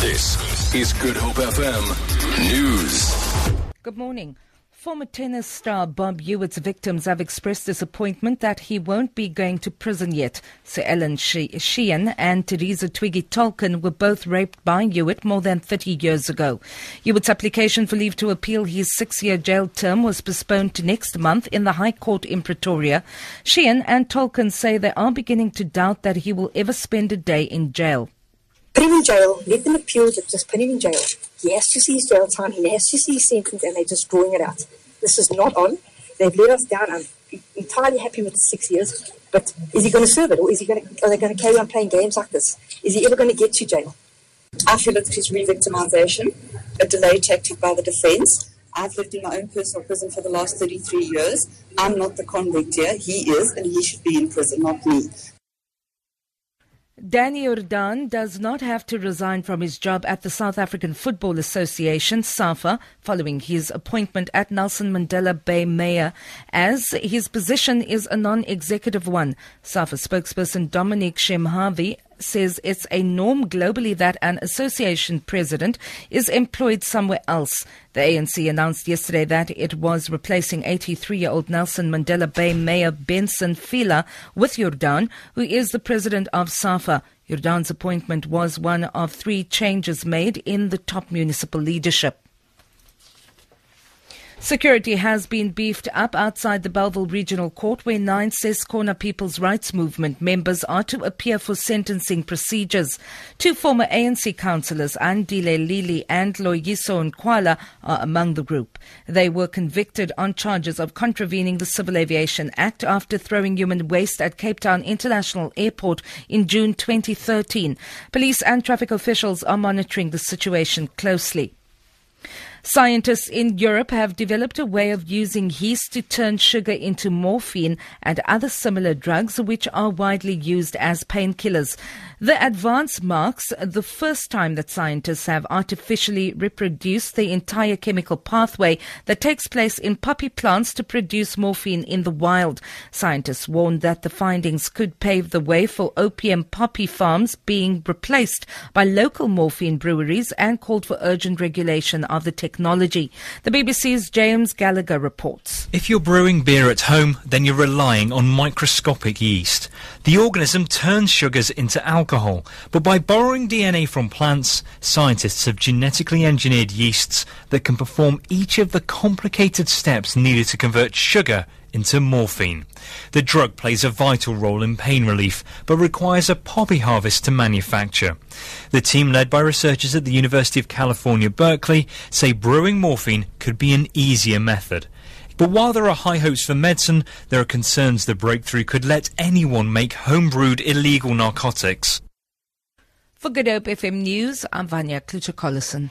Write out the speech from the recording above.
This is Good Hope FM News. Good morning. Former tennis star Bob Hewitt's victims have expressed disappointment that he won't be going to prison yet. Suellen Sheehan and Teresa Twiggy Tolken were both raped by Hewitt more than 30 years ago. Hewitt's application for leave to appeal his six-year jail term was postponed to next month in the High Court in Pretoria. Sheehan and Tolken say they are beginning to doubt that he will ever spend a day in jail. Put him in jail, let them appeal just put him in jail. He has to see his jail time, he has to see his sentence, and they're just drawing it out. This is not on. They've let us down. I'm entirely happy with the six years, but is he going to serve it, or is he going to, are they going to carry on playing games like this? Is he ever going to get to jail? I feel it is re-victimization, a delay tactic by the defence. I've lived in my own personal prison for the last 33 years. I'm not the convict here. He is, and he should be in prison, not me. Danny Jordaan does not have to resign from his job at the South African Football Association, SAFA, following his appointment at Nelson Mandela Bay Mayor, as his position is a non-executive one. SAFA spokesperson Dominic Chimhavi says it's a norm globally that an association president is employed somewhere else. The ANC announced yesterday that it was replacing 83 year old Nelson Mandela Bay Mayor Benson Fihla with Jordaan, who is the president of SAFA. Jordaan's appointment was one of three changes made in the top municipal leadership. Security has been beefed up outside the Bellville Regional Court where nine Ses'khona People's Rights Movement members are to appear for sentencing procedures. Two former ANC councillors, Andile Lili and Loyiso Nkohla, are among the group. They were convicted on charges of contravening the Civil Aviation Act after throwing human waste at Cape Town International Airport in June 2013. Police and traffic officials are monitoring the situation closely. Scientists in Europe have developed a way of using yeast to turn sugar into morphine and other similar drugs which are widely used as painkillers. The advance marks the first time that scientists have artificially reproduced the entire chemical pathway that takes place in poppy plants to produce morphine in the wild. Scientists warned that the findings could pave the way for opium poppy farms being replaced by local morphine breweries and called for urgent regulation of the technology technology. The BBC's James Gallagher reports. If you're brewing beer at home, then you're relying on microscopic yeast. The organism turns sugars into alcohol, but by borrowing DNA from plants, scientists have genetically engineered yeasts that can perform each of the complicated steps needed to convert sugar into morphine. The drug plays a vital role in pain relief, but requires a poppy harvest to manufacture. The team, led by researchers at the University of California, Berkeley, say brewing morphine could be an easier method. But while there are high hopes for medicine, there are concerns the breakthrough could let anyone make homebrewed illegal narcotics. For Good Hope FM News, I'm Vanya Klucher-Collison.